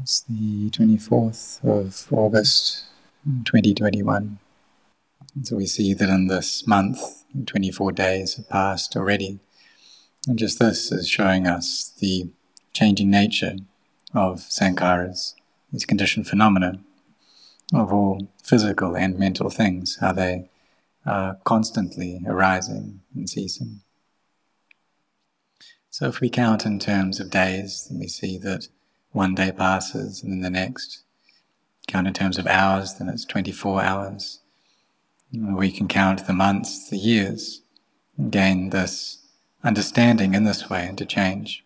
It's the 24th of August 2021. And so we see that in this month, 24 days have passed already. And just this is showing us the changing nature of sankharas, these conditioned phenomena of all physical and mental things, how they are constantly arising and ceasing. So if we count in terms of days, then we see that one day passes and then the next. Count in terms of hours, then it's 24 hours. We can count the months, the years, gain this understanding in this way and to change.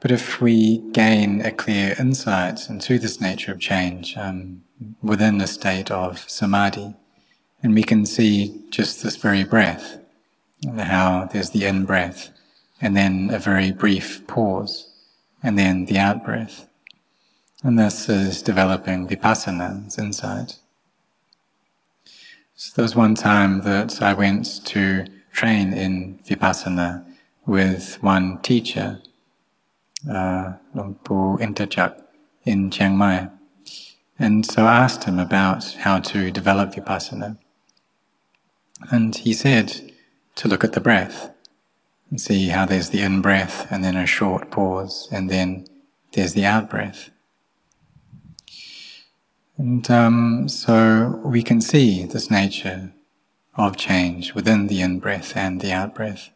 But if we gain a clear insight into this nature of change um, within the state of samadhi, and we can see just this very breath, how there's the in breath, and then a very brief pause, and then the out breath. And this is developing vipassana, insight. So there was one time that I went to train in vipassana with one teacher, uh, Intachak in Chiang Mai. And so I asked him about how to develop vipassana. And he said to look at the breath and see how there's the in breath and then a short pause and then there's the out breath. And um, so we can see this nature of change within the in breath and the out breath.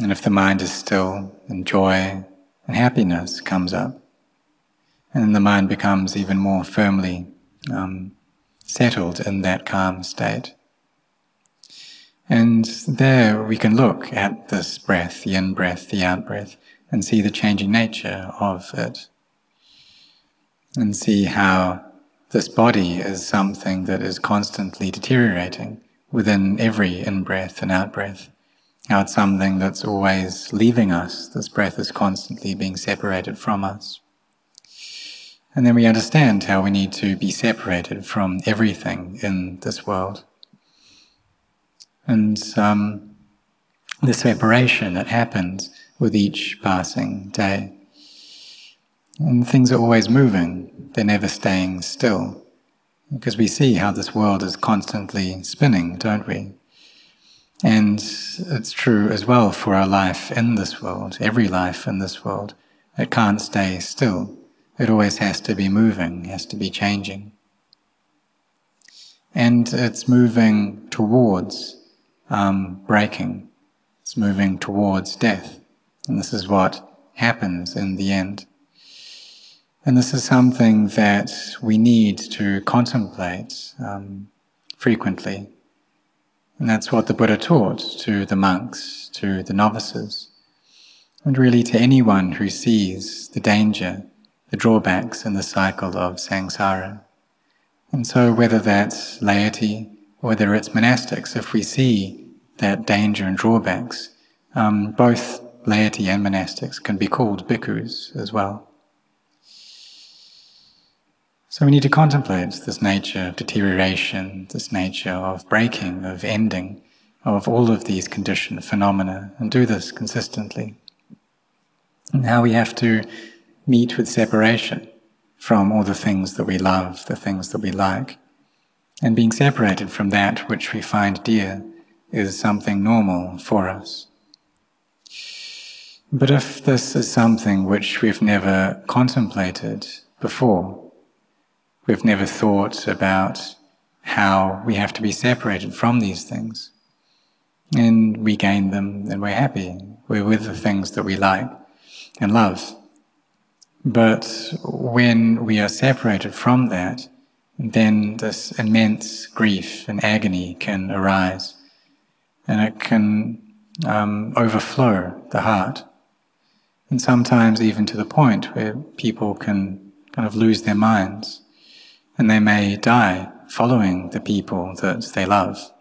And if the mind is still, and joy and happiness comes up, and the mind becomes even more firmly um, settled in that calm state. And there we can look at this breath, the in breath, the out breath, and see the changing nature of it. And see how this body is something that is constantly deteriorating within every in breath and out breath. How it's something that's always leaving us. This breath is constantly being separated from us. And then we understand how we need to be separated from everything in this world. And um, the separation that happens with each passing day. And things are always moving, they're never staying still. Because we see how this world is constantly spinning, don't we? And it's true as well for our life in this world, every life in this world. It can't stay still. It always has to be moving, has to be changing. And it's moving towards um, breaking. It's moving towards death. And this is what happens in the end. And this is something that we need to contemplate um, frequently. And that's what the Buddha taught to the monks, to the novices, and really to anyone who sees the danger, the drawbacks in the cycle of samsara. And so, whether that's laity, whether it's monastics, if we see that danger and drawbacks, um, both laity and monastics can be called bhikkhus as well. So we need to contemplate this nature of deterioration, this nature of breaking, of ending, of all of these conditioned phenomena, and do this consistently. And how we have to meet with separation from all the things that we love, the things that we like, and being separated from that which we find dear is something normal for us. But if this is something which we've never contemplated before, we've never thought about how we have to be separated from these things, and we gain them and we're happy, we're with the things that we like and love. But when we are separated from that, then this immense grief and agony can arise and it can um, overflow the heart. And sometimes even to the point where people can kind of lose their minds and they may die following the people that they love.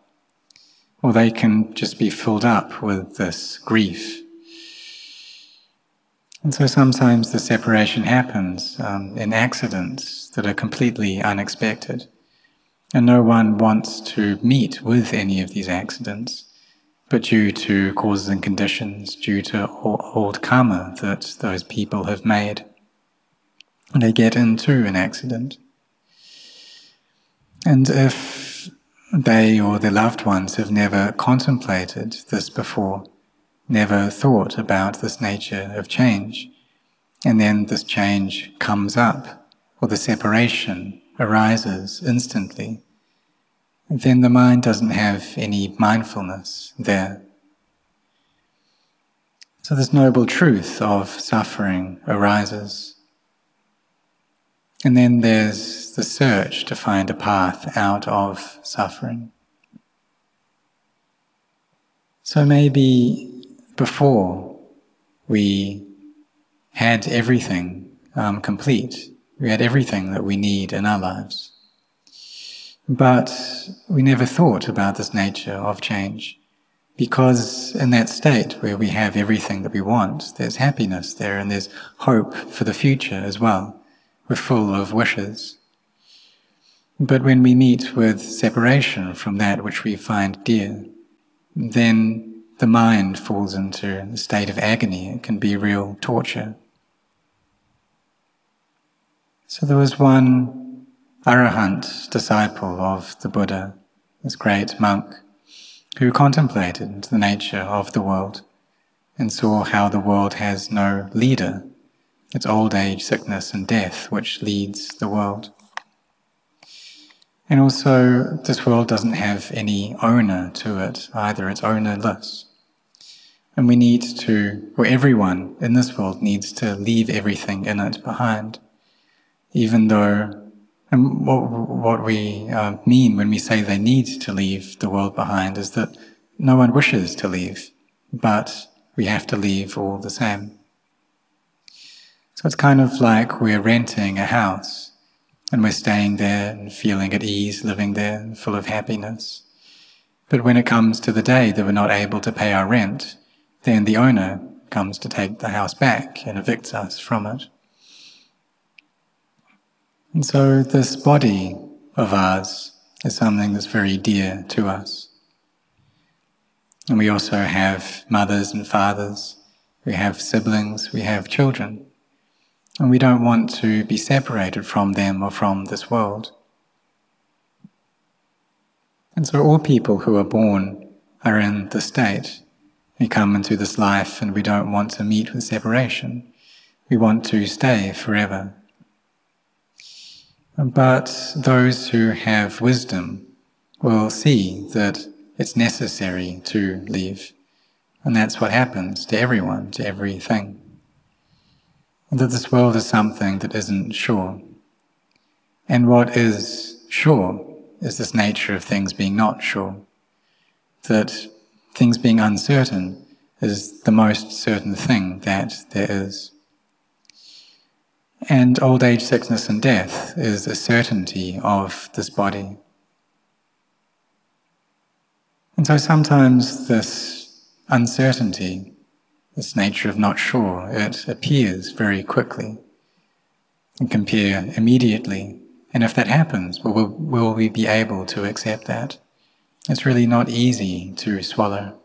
Or they can just be filled up with this grief. And so sometimes the separation happens um, in accidents that are completely unexpected. And no one wants to meet with any of these accidents but due to causes and conditions, due to old karma that those people have made. they get into an accident. And if they or their loved ones have never contemplated this before, never thought about this nature of change, and then this change comes up, or the separation arises instantly, then the mind doesn't have any mindfulness there. So this noble truth of suffering arises. And then there's the search to find a path out of suffering. So maybe before we had everything um, complete, we had everything that we need in our lives. But we never thought about this nature of change because in that state where we have everything that we want, there's happiness there and there's hope for the future as well. We're full of wishes. But when we meet with separation from that which we find dear, then the mind falls into a state of agony. It can be real torture. So there was one arahant disciple of the Buddha, this great monk, who contemplated the nature of the world and saw how the world has no leader. It's old age, sickness, and death which leads the world. And also, this world doesn't have any owner to it either, it's ownerless. And we need to, or everyone in this world needs to leave everything in it behind, even though and what, what we uh, mean when we say they need to leave the world behind is that no one wishes to leave, but we have to leave all the same. So it's kind of like we're renting a house and we're staying there and feeling at ease, living there, full of happiness. But when it comes to the day that we're not able to pay our rent, then the owner comes to take the house back and evicts us from it. And so, this body of ours is something that's very dear to us. And we also have mothers and fathers, we have siblings, we have children. And we don't want to be separated from them or from this world. And so, all people who are born are in the state. We come into this life and we don't want to meet with separation. We want to stay forever. But those who have wisdom will see that it's necessary to leave. And that's what happens to everyone, to everything. And that this world is something that isn't sure. And what is sure is this nature of things being not sure. That things being uncertain is the most certain thing that there is. And old age, sickness, and death is a certainty of this body. And so sometimes this uncertainty, this nature of not sure, it appears very quickly and can appear immediately. And if that happens, will, will we be able to accept that? It's really not easy to swallow.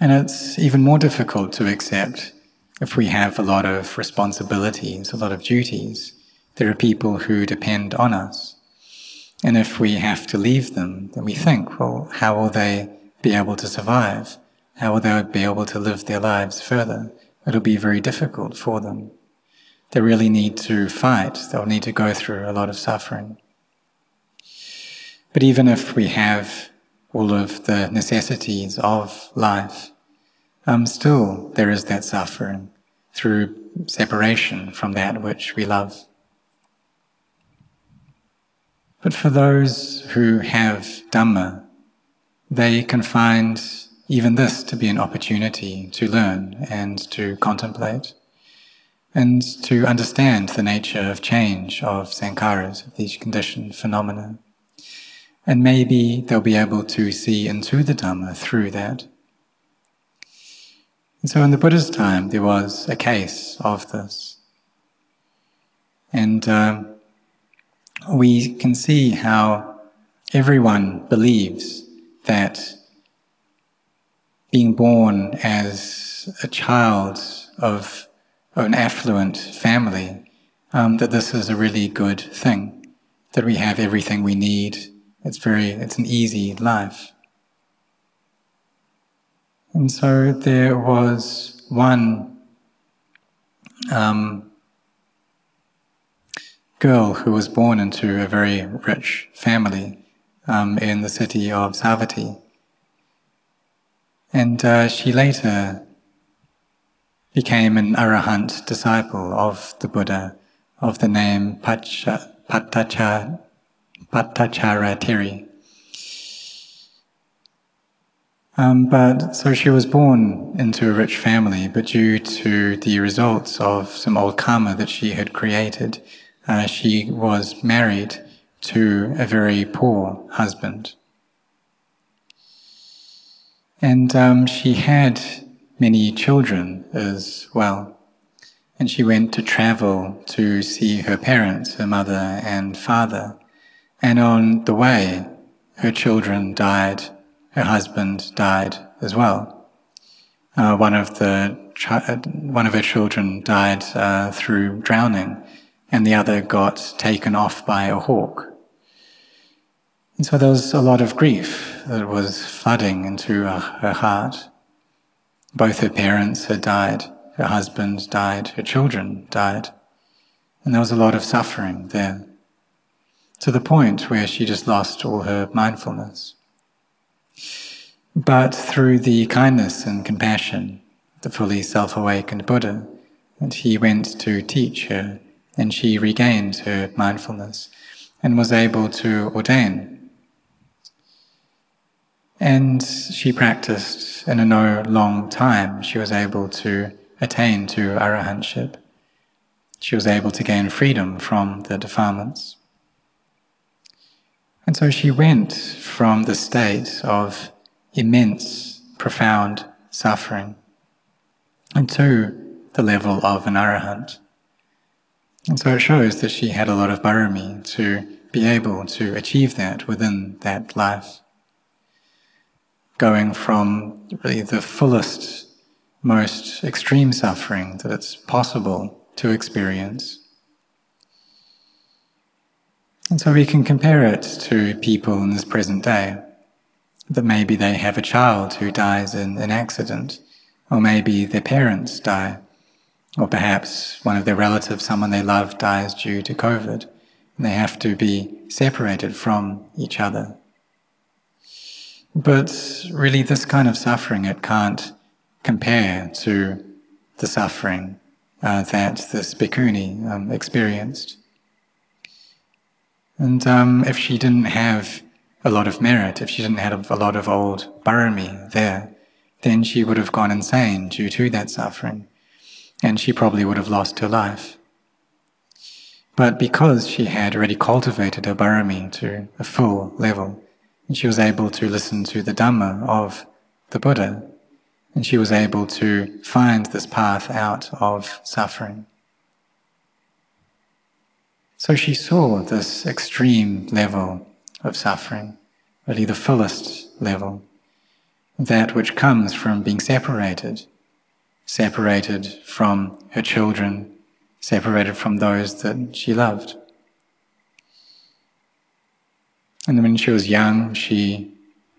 And it's even more difficult to accept if we have a lot of responsibilities, a lot of duties, there are people who depend on us. And if we have to leave them, then we think, well, how will they be able to survive? How will they be able to live their lives further? It'll be very difficult for them. They really need to fight. They'll need to go through a lot of suffering. But even if we have all of the necessities of life, um, still there is that suffering through separation from that which we love. But for those who have Dhamma, they can find even this to be an opportunity to learn and to contemplate and to understand the nature of change of sankharas, of these conditioned phenomena. And maybe they'll be able to see into the Dhamma through that. And so in the Buddha's time, there was a case of this. And uh, we can see how everyone believes that being born as a child of an affluent family, um, that this is a really good thing, that we have everything we need. It's very, it's an easy life. And so there was one um, girl who was born into a very rich family um, in the city of Savatthi. And uh, she later became an arahant disciple of the Buddha of the name Pacha, Patacha, Patacharatiri. Um, but so she was born into a rich family, but due to the results of some old karma that she had created, uh, she was married to a very poor husband. And um, she had many children as well. And she went to travel to see her parents, her mother and father. And on the way, her children died, her husband died as well. Uh, one of the one of her children died uh, through drowning, and the other got taken off by a hawk. And so there was a lot of grief that was flooding into her heart. Both her parents had died, her husband died, her children died, and there was a lot of suffering there, to the point where she just lost all her mindfulness. But through the kindness and compassion, the fully self awakened Buddha, and he went to teach her, and she regained her mindfulness and was able to ordain and she practiced, and in no long time she was able to attain to arahantship. She was able to gain freedom from the defilements. And so she went from the state of immense, profound suffering into the level of an arahant. And so it shows that she had a lot of barami to be able to achieve that within that life going from really the fullest, most extreme suffering that it's possible to experience. And so we can compare it to people in this present day. That maybe they have a child who dies in an accident, or maybe their parents die, or perhaps one of their relatives, someone they love, dies due to COVID, and they have to be separated from each other. But really, this kind of suffering, it can't compare to the suffering uh, that this bhikkhuni um, experienced. And um, if she didn't have a lot of merit, if she didn't have a lot of old barami there, then she would have gone insane due to that suffering, and she probably would have lost her life. But because she had already cultivated her barami to a full level, she was able to listen to the Dhamma of the Buddha. And she was able to find this path out of suffering. So she saw this extreme level of suffering, really the fullest level, that which comes from being separated, separated from her children, separated from those that she loved. And when she was young, she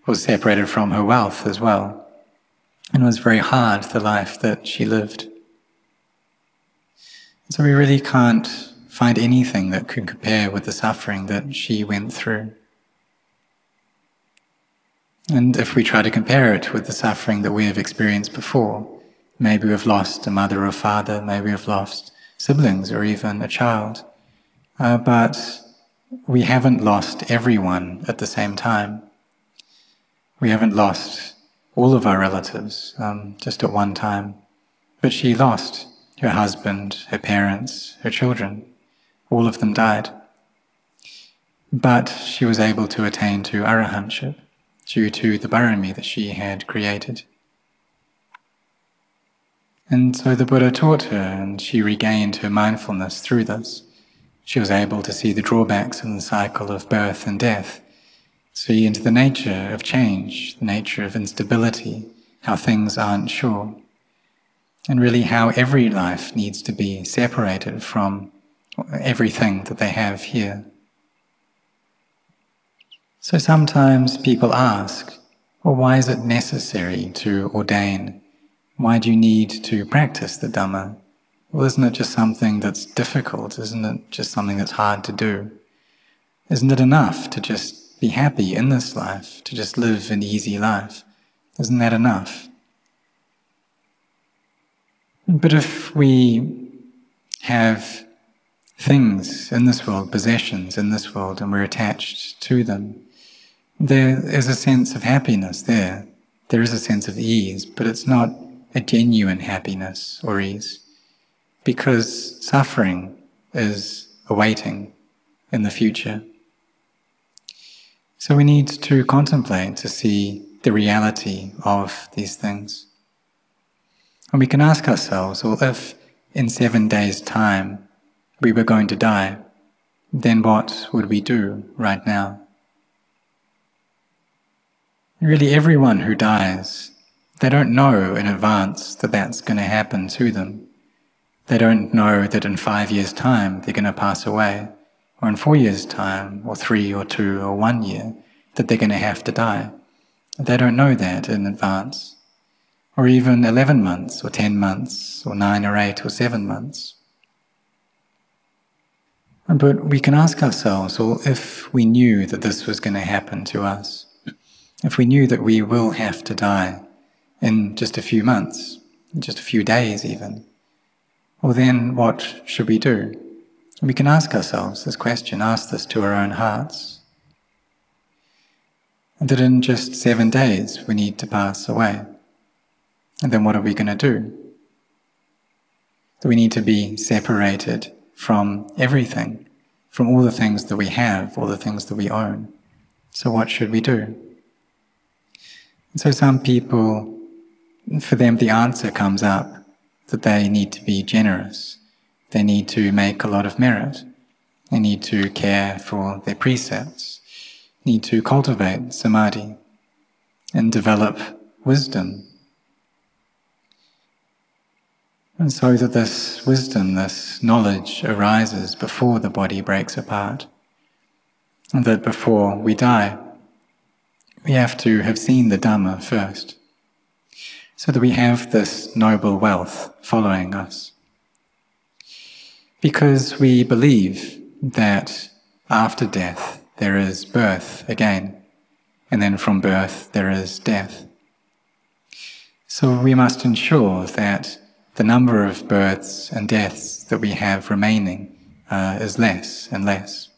was separated from her wealth as well. And it was very hard, the life that she lived. So we really can't find anything that could compare with the suffering that she went through. And if we try to compare it with the suffering that we have experienced before, maybe we've lost a mother or father, maybe we've lost siblings or even a child. Uh, but we haven't lost everyone at the same time. We haven't lost all of our relatives um, just at one time. But she lost her husband, her parents, her children. All of them died. But she was able to attain to arahantship due to the barami that she had created. And so the Buddha taught her, and she regained her mindfulness through this. She was able to see the drawbacks in the cycle of birth and death, see into the nature of change, the nature of instability, how things aren't sure. and really how every life needs to be separated from everything that they have here. So sometimes people ask, well, why is it necessary to ordain? Why do you need to practice the Dhamma? Well, isn't it just something that's difficult? Isn't it just something that's hard to do? Isn't it enough to just be happy in this life, to just live an easy life? Isn't that enough? But if we have things in this world, possessions in this world, and we're attached to them, there is a sense of happiness there. There is a sense of ease, but it's not a genuine happiness or ease because suffering is awaiting in the future. So we need to contemplate to see the reality of these things. And we can ask ourselves, well, if in seven days' time we were going to die, then what would we do right now? Really, everyone who dies, they don't know in advance that that's going to happen to them. They don't know that in five years' time they're going to pass away, or in four years' time, or three, or two, or one year, that they're going to have to die. They don't know that in advance, or even 11 months, or 10 months, or nine, or eight, or seven months. But we can ask ourselves, well, if we knew that this was going to happen to us, if we knew that we will have to die in just a few months, just a few days even, well, then what should we do? We can ask ourselves this question, ask this to our own hearts. That in just seven days we need to pass away. And then what are we going to do? That we need to be separated from everything, from all the things that we have, all the things that we own. So what should we do? And so some people, for them, the answer comes up that they need to be generous. They need to make a lot of merit. They need to care for their precepts, need to cultivate samadhi and develop wisdom. And so that this wisdom, this knowledge arises before the body breaks apart. And that before we die, we have to have seen the Dhamma first so that we have this noble wealth following us. Because we believe that after death there is birth again, and then from birth there is death. So we must ensure that the number of births and deaths that we have remaining uh, is less and less.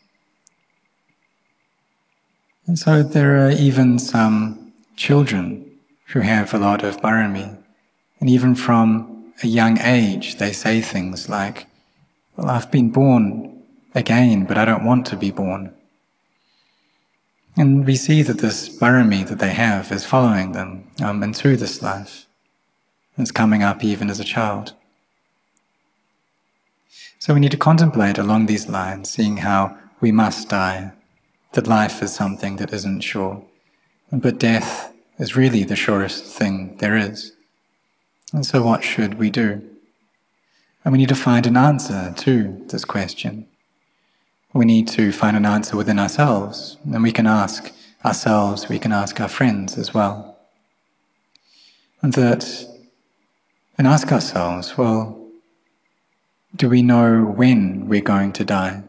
And so there are even some children who have a lot of barami. And even from a young age, they say things like, Well, I've been born again, but I don't want to be born. And we see that this barami that they have is following them um, into this life. It's coming up even as a child. So we need to contemplate along these lines, seeing how we must die, that life is something that isn't sure, but death is really the surest thing there is. And so, what should we do? And we need to find an answer to this question. We need to find an answer within ourselves, and we can ask ourselves, we can ask our friends as well. And that, and ask ourselves, well, do we know when we're going to die?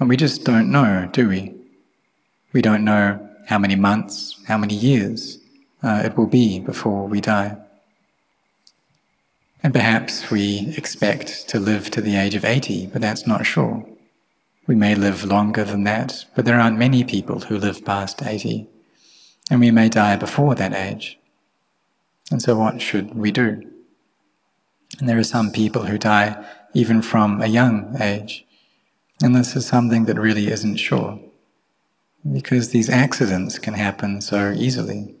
And we just don't know, do we? We don't know how many months, how many years uh, it will be before we die. And perhaps we expect to live to the age of 80, but that's not sure. We may live longer than that, but there aren't many people who live past 80. And we may die before that age. And so, what should we do? And there are some people who die even from a young age. And this is something that really isn't sure because these accidents can happen so easily,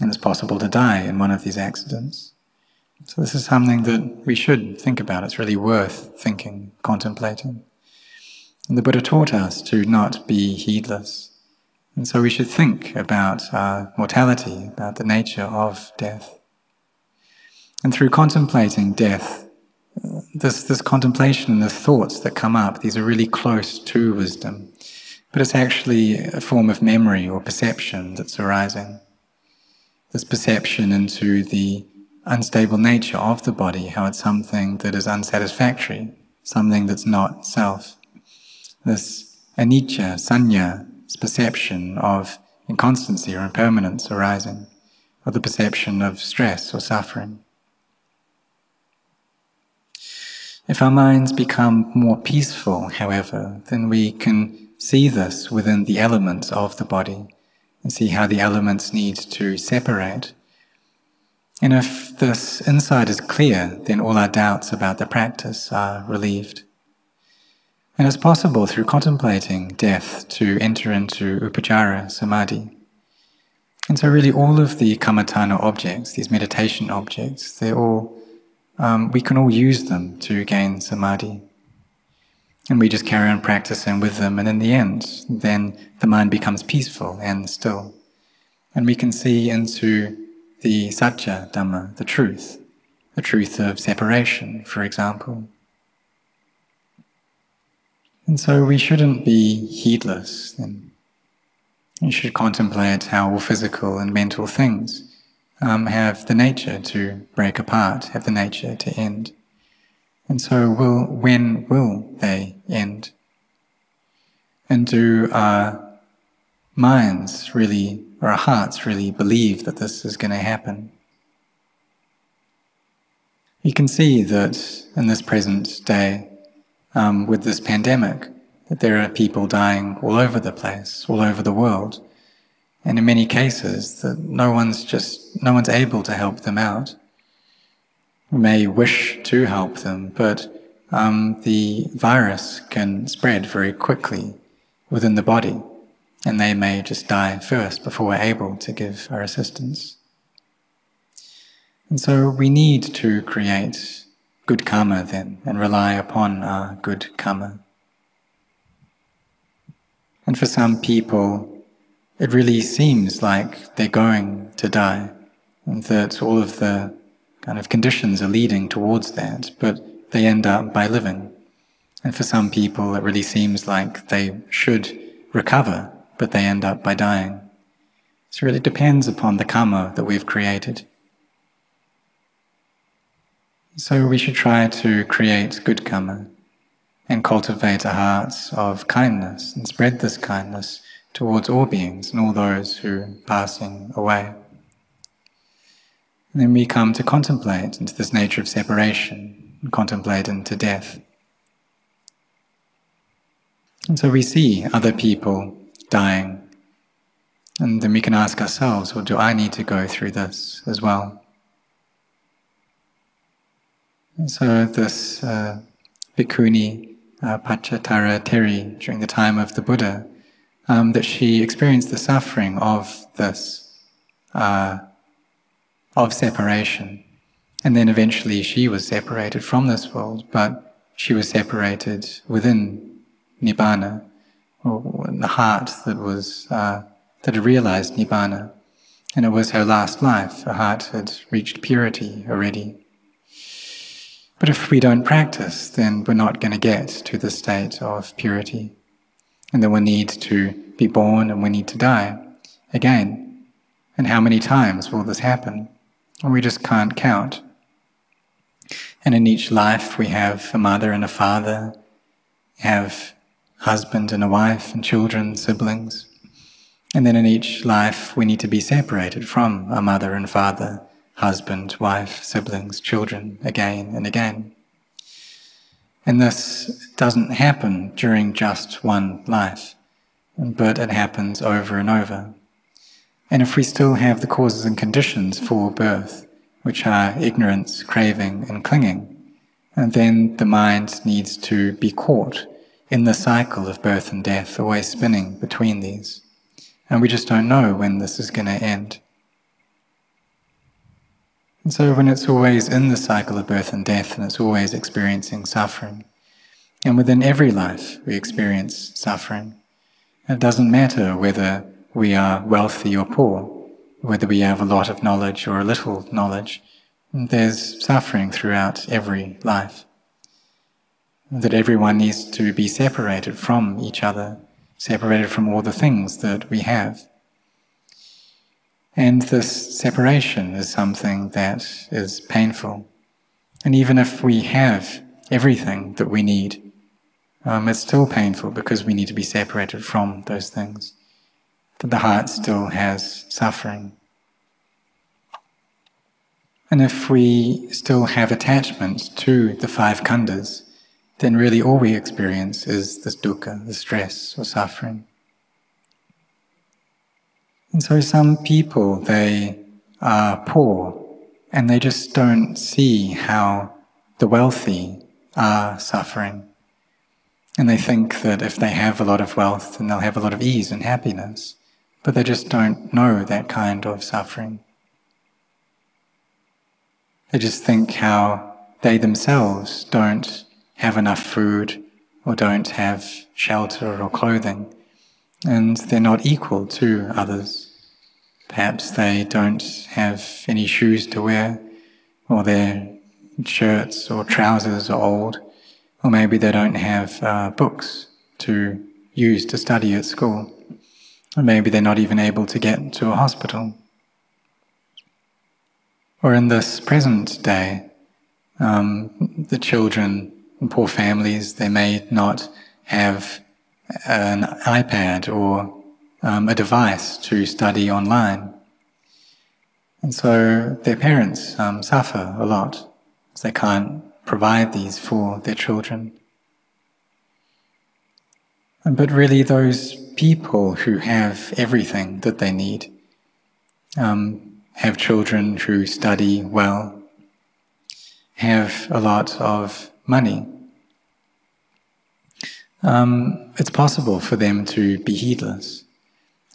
and it's possible to die in one of these accidents. So, this is something that we should think about. It's really worth thinking, contemplating. And the Buddha taught us to not be heedless. And so, we should think about our mortality, about the nature of death. And through contemplating death, this, this contemplation and the thoughts that come up, these are really close to wisdom. But it's actually a form of memory or perception that's arising. This perception into the unstable nature of the body, how it's something that is unsatisfactory, something that's not self. This anicca, sanya, perception of inconstancy or impermanence arising, or the perception of stress or suffering. If our minds become more peaceful, however, then we can see this within the elements of the body and see how the elements need to separate. And if this insight is clear, then all our doubts about the practice are relieved. And it's possible through contemplating death to enter into upacara samadhi. And so, really, all of the kammatthana objects, these meditation objects, they're all um, we can all use them to gain samadhi. And we just carry on practicing with them, and in the end, then the mind becomes peaceful and still. And we can see into the satya dhamma, the truth, the truth of separation, for example. And so we shouldn't be heedless then. We should contemplate how all physical and mental things um, have the nature to break apart, have the nature to end. And so, will when will they end? And do our minds really, or our hearts really, believe that this is going to happen? You can see that in this present day, um, with this pandemic, that there are people dying all over the place, all over the world. And in many cases, that no one's just, no one's able to help them out. We may wish to help them, but um, the virus can spread very quickly within the body, and they may just die first before we're able to give our assistance. And so we need to create good karma then and rely upon our good karma. And for some people, it really seems like they're going to die, and that all of the kind of conditions are leading towards that, but they end up by living. And for some people, it really seems like they should recover, but they end up by dying. So it really depends upon the karma that we've created. So we should try to create good karma and cultivate a heart of kindness and spread this kindness towards all beings and all those who are passing away. And then we come to contemplate into this nature of separation, and contemplate into death. And so we see other people dying, and then we can ask ourselves, well, do I need to go through this as well? And so this uh, bhikkhuni uh, Pachhatara Theri during the time of the Buddha um, that she experienced the suffering of this, uh, of separation. And then eventually she was separated from this world, but she was separated within Nibbana, or the heart that was, uh, that had realized Nibbana. And it was her last life. Her heart had reached purity already. But if we don't practice, then we're not going to get to the state of purity and then we need to be born and we need to die again. And how many times will this happen? And we just can't count. And in each life, we have a mother and a father, have husband and a wife, and children, siblings. And then in each life, we need to be separated from a mother and father, husband, wife, siblings, children, again and again. And this doesn't happen during just one life, but it happens over and over. And if we still have the causes and conditions for birth, which are ignorance, craving, and clinging, and then the mind needs to be caught in the cycle of birth and death, always spinning between these. And we just don't know when this is going to end. And so when it's always in the cycle of birth and death and it's always experiencing suffering, and within every life we experience suffering, it doesn't matter whether we are wealthy or poor, whether we have a lot of knowledge or a little knowledge, there's suffering throughout every life. That everyone needs to be separated from each other, separated from all the things that we have. And this separation is something that is painful. And even if we have everything that we need, um, it's still painful because we need to be separated from those things. That the heart still has suffering. And if we still have attachment to the five khandhas, then really all we experience is this dukkha, the stress or suffering. And so some people, they are poor and they just don't see how the wealthy are suffering. And they think that if they have a lot of wealth, then they'll have a lot of ease and happiness. But they just don't know that kind of suffering. They just think how they themselves don't have enough food or don't have shelter or clothing, and they're not equal to others. Perhaps they don't have any shoes to wear, or their shirts or trousers are old, or maybe they don't have uh, books to use to study at school, or maybe they're not even able to get to a hospital. Or in this present day, um, the children poor families, they may not have an iPad or um, a device to study online. And so their parents um, suffer a lot because they can't provide these for their children. But really, those people who have everything that they need, um, have children who study well, have a lot of money. Um, it's possible for them to be heedless.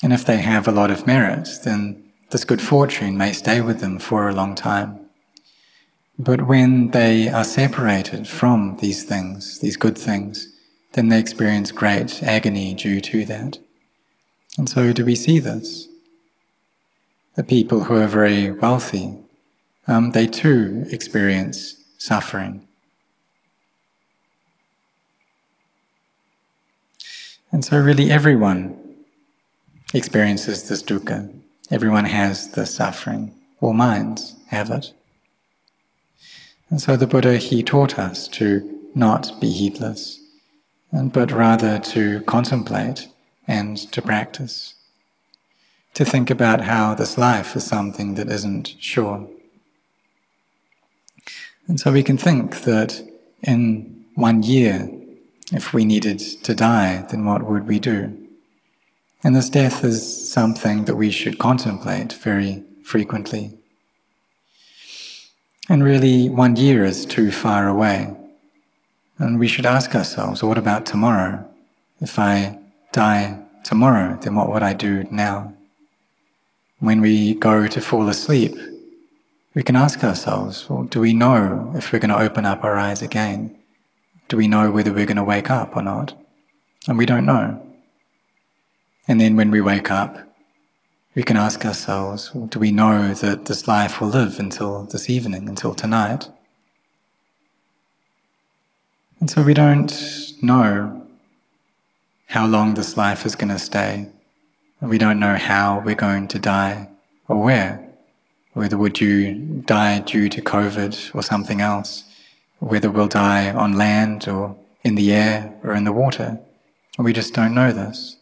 And if they have a lot of merit, then this good fortune may stay with them for a long time. But when they are separated from these things, these good things, then they experience great agony due to that. And so, do we see this? the people who are very wealthy, um, they too experience suffering. And so, really, everyone experiences this dukkha. Everyone has the suffering. All minds have it. And so, the Buddha, he taught us to not be heedless, but rather to contemplate and to practice to think about how this life is something that isn't sure. And so we can think that in one year, if we needed to die, then what would we do? And this death is something that we should contemplate very frequently. And really, one year is too far away. And we should ask ourselves, what about tomorrow? If I die tomorrow, then what would I do now? when we go to fall asleep, we can ask ourselves, well, do we know if we're going to open up our eyes again? Do we know whether we're going to wake up or not? And we don't know. And then when we wake up, we can ask ourselves, well, do we know that this life will live until this evening, until tonight? And so we don't know how long this life is going to stay. We don't know how we're going to die or where. Whether would you die due to COVID or something else, whether we'll die on land or in the air or in the water. We just don't know this.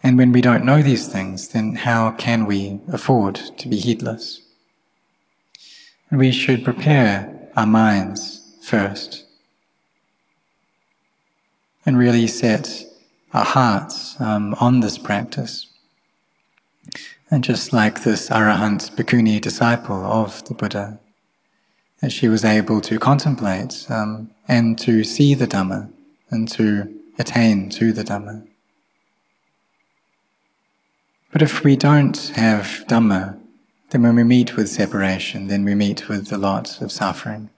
And when we don't know these things, then how can we afford to be heedless? We should prepare our minds first and really set our hearts um, on this practice. And just like this Arahant Bhikkhuni disciple of the Buddha, that she was able to contemplate um, and to see the Dhamma and to attain to the Dhamma. But if we don't have Dhamma, then when we meet with separation, then we meet with a lot of suffering.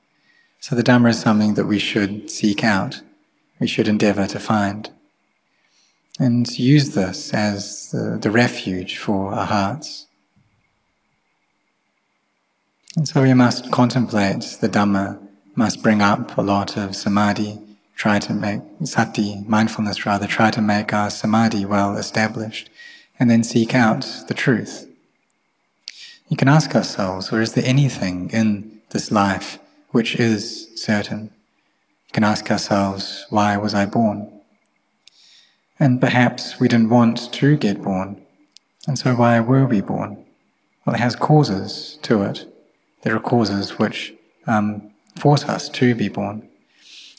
So the Dhamma is something that we should seek out, we should endeavor to find and use this as the, the refuge for our hearts. And so we must contemplate the Dhamma, must bring up a lot of samadhi, try to make sati, mindfulness rather, try to make our samadhi well established, and then seek out the truth. You can ask ourselves, or is there anything in this life which is certain? You can ask ourselves, why was I born? And perhaps we didn't want to get born. And so why were we born? Well, it has causes to it. There are causes which um, force us to be born.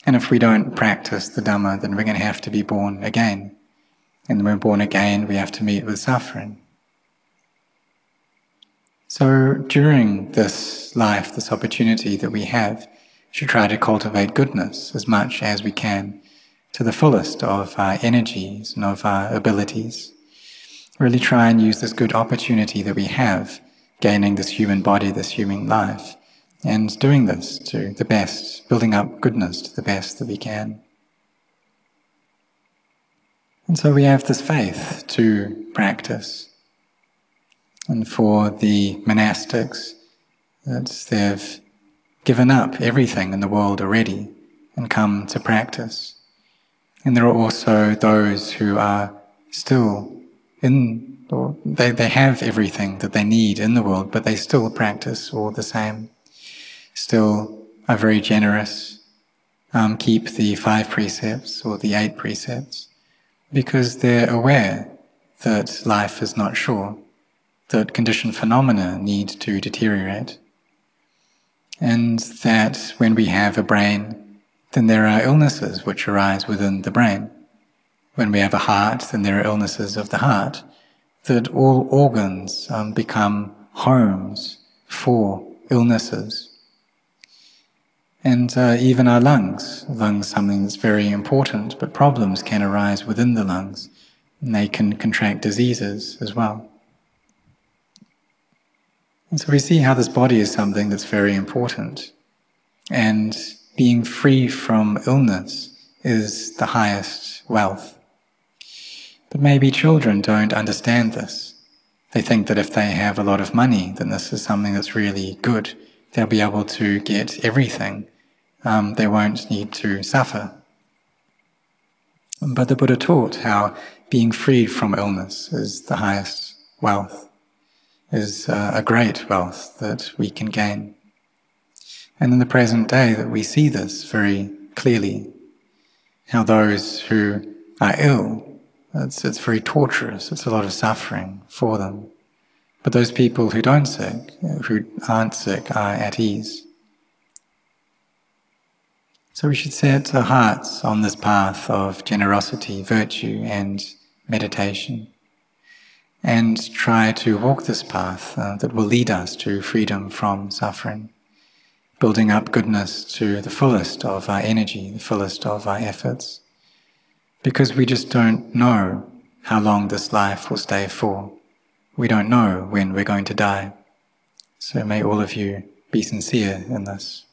And if we don't practice the Dhamma, then we're going to have to be born again. And when we're born again, we have to meet with suffering. So during this life, this opportunity that we have, we should try to cultivate goodness as much as we can to the fullest of our energies and of our abilities. Really try and use this good opportunity that we have, gaining this human body, this human life, and doing this to the best, building up goodness to the best that we can. And so we have this faith to practice. And for the monastics, that they've given up everything in the world already and come to practice. And there are also those who are still in, they, they have everything that they need in the world, but they still practice all the same. Still are very generous, um, keep the five precepts or the eight precepts, because they're aware that life is not sure, that conditioned phenomena need to deteriorate, and that when we have a brain, then there are illnesses which arise within the brain. When we have a heart, then there are illnesses of the heart, that all organs um, become homes for illnesses and uh, even our lungs. Lungs, something that's very important, but problems can arise within the lungs, and they can contract diseases as well. And so we see how this body is something that's very important, and being free from illness is the highest wealth. But maybe children don't understand this. They think that if they have a lot of money, then this is something that's really good they'll be able to get everything. Um, they won't need to suffer. But the Buddha taught how being freed from illness is the highest wealth, is uh, a great wealth that we can gain. And in the present day that we see this very clearly, how those who are ill, it's, it's very torturous, it's a lot of suffering for them. But those people who don't sick, who aren't sick, are at ease. So we should set our hearts on this path of generosity, virtue, and meditation, and try to walk this path uh, that will lead us to freedom from suffering, building up goodness to the fullest of our energy, the fullest of our efforts, because we just don't know how long this life will stay for. We don't know when we're going to die. So may all of you be sincere in this.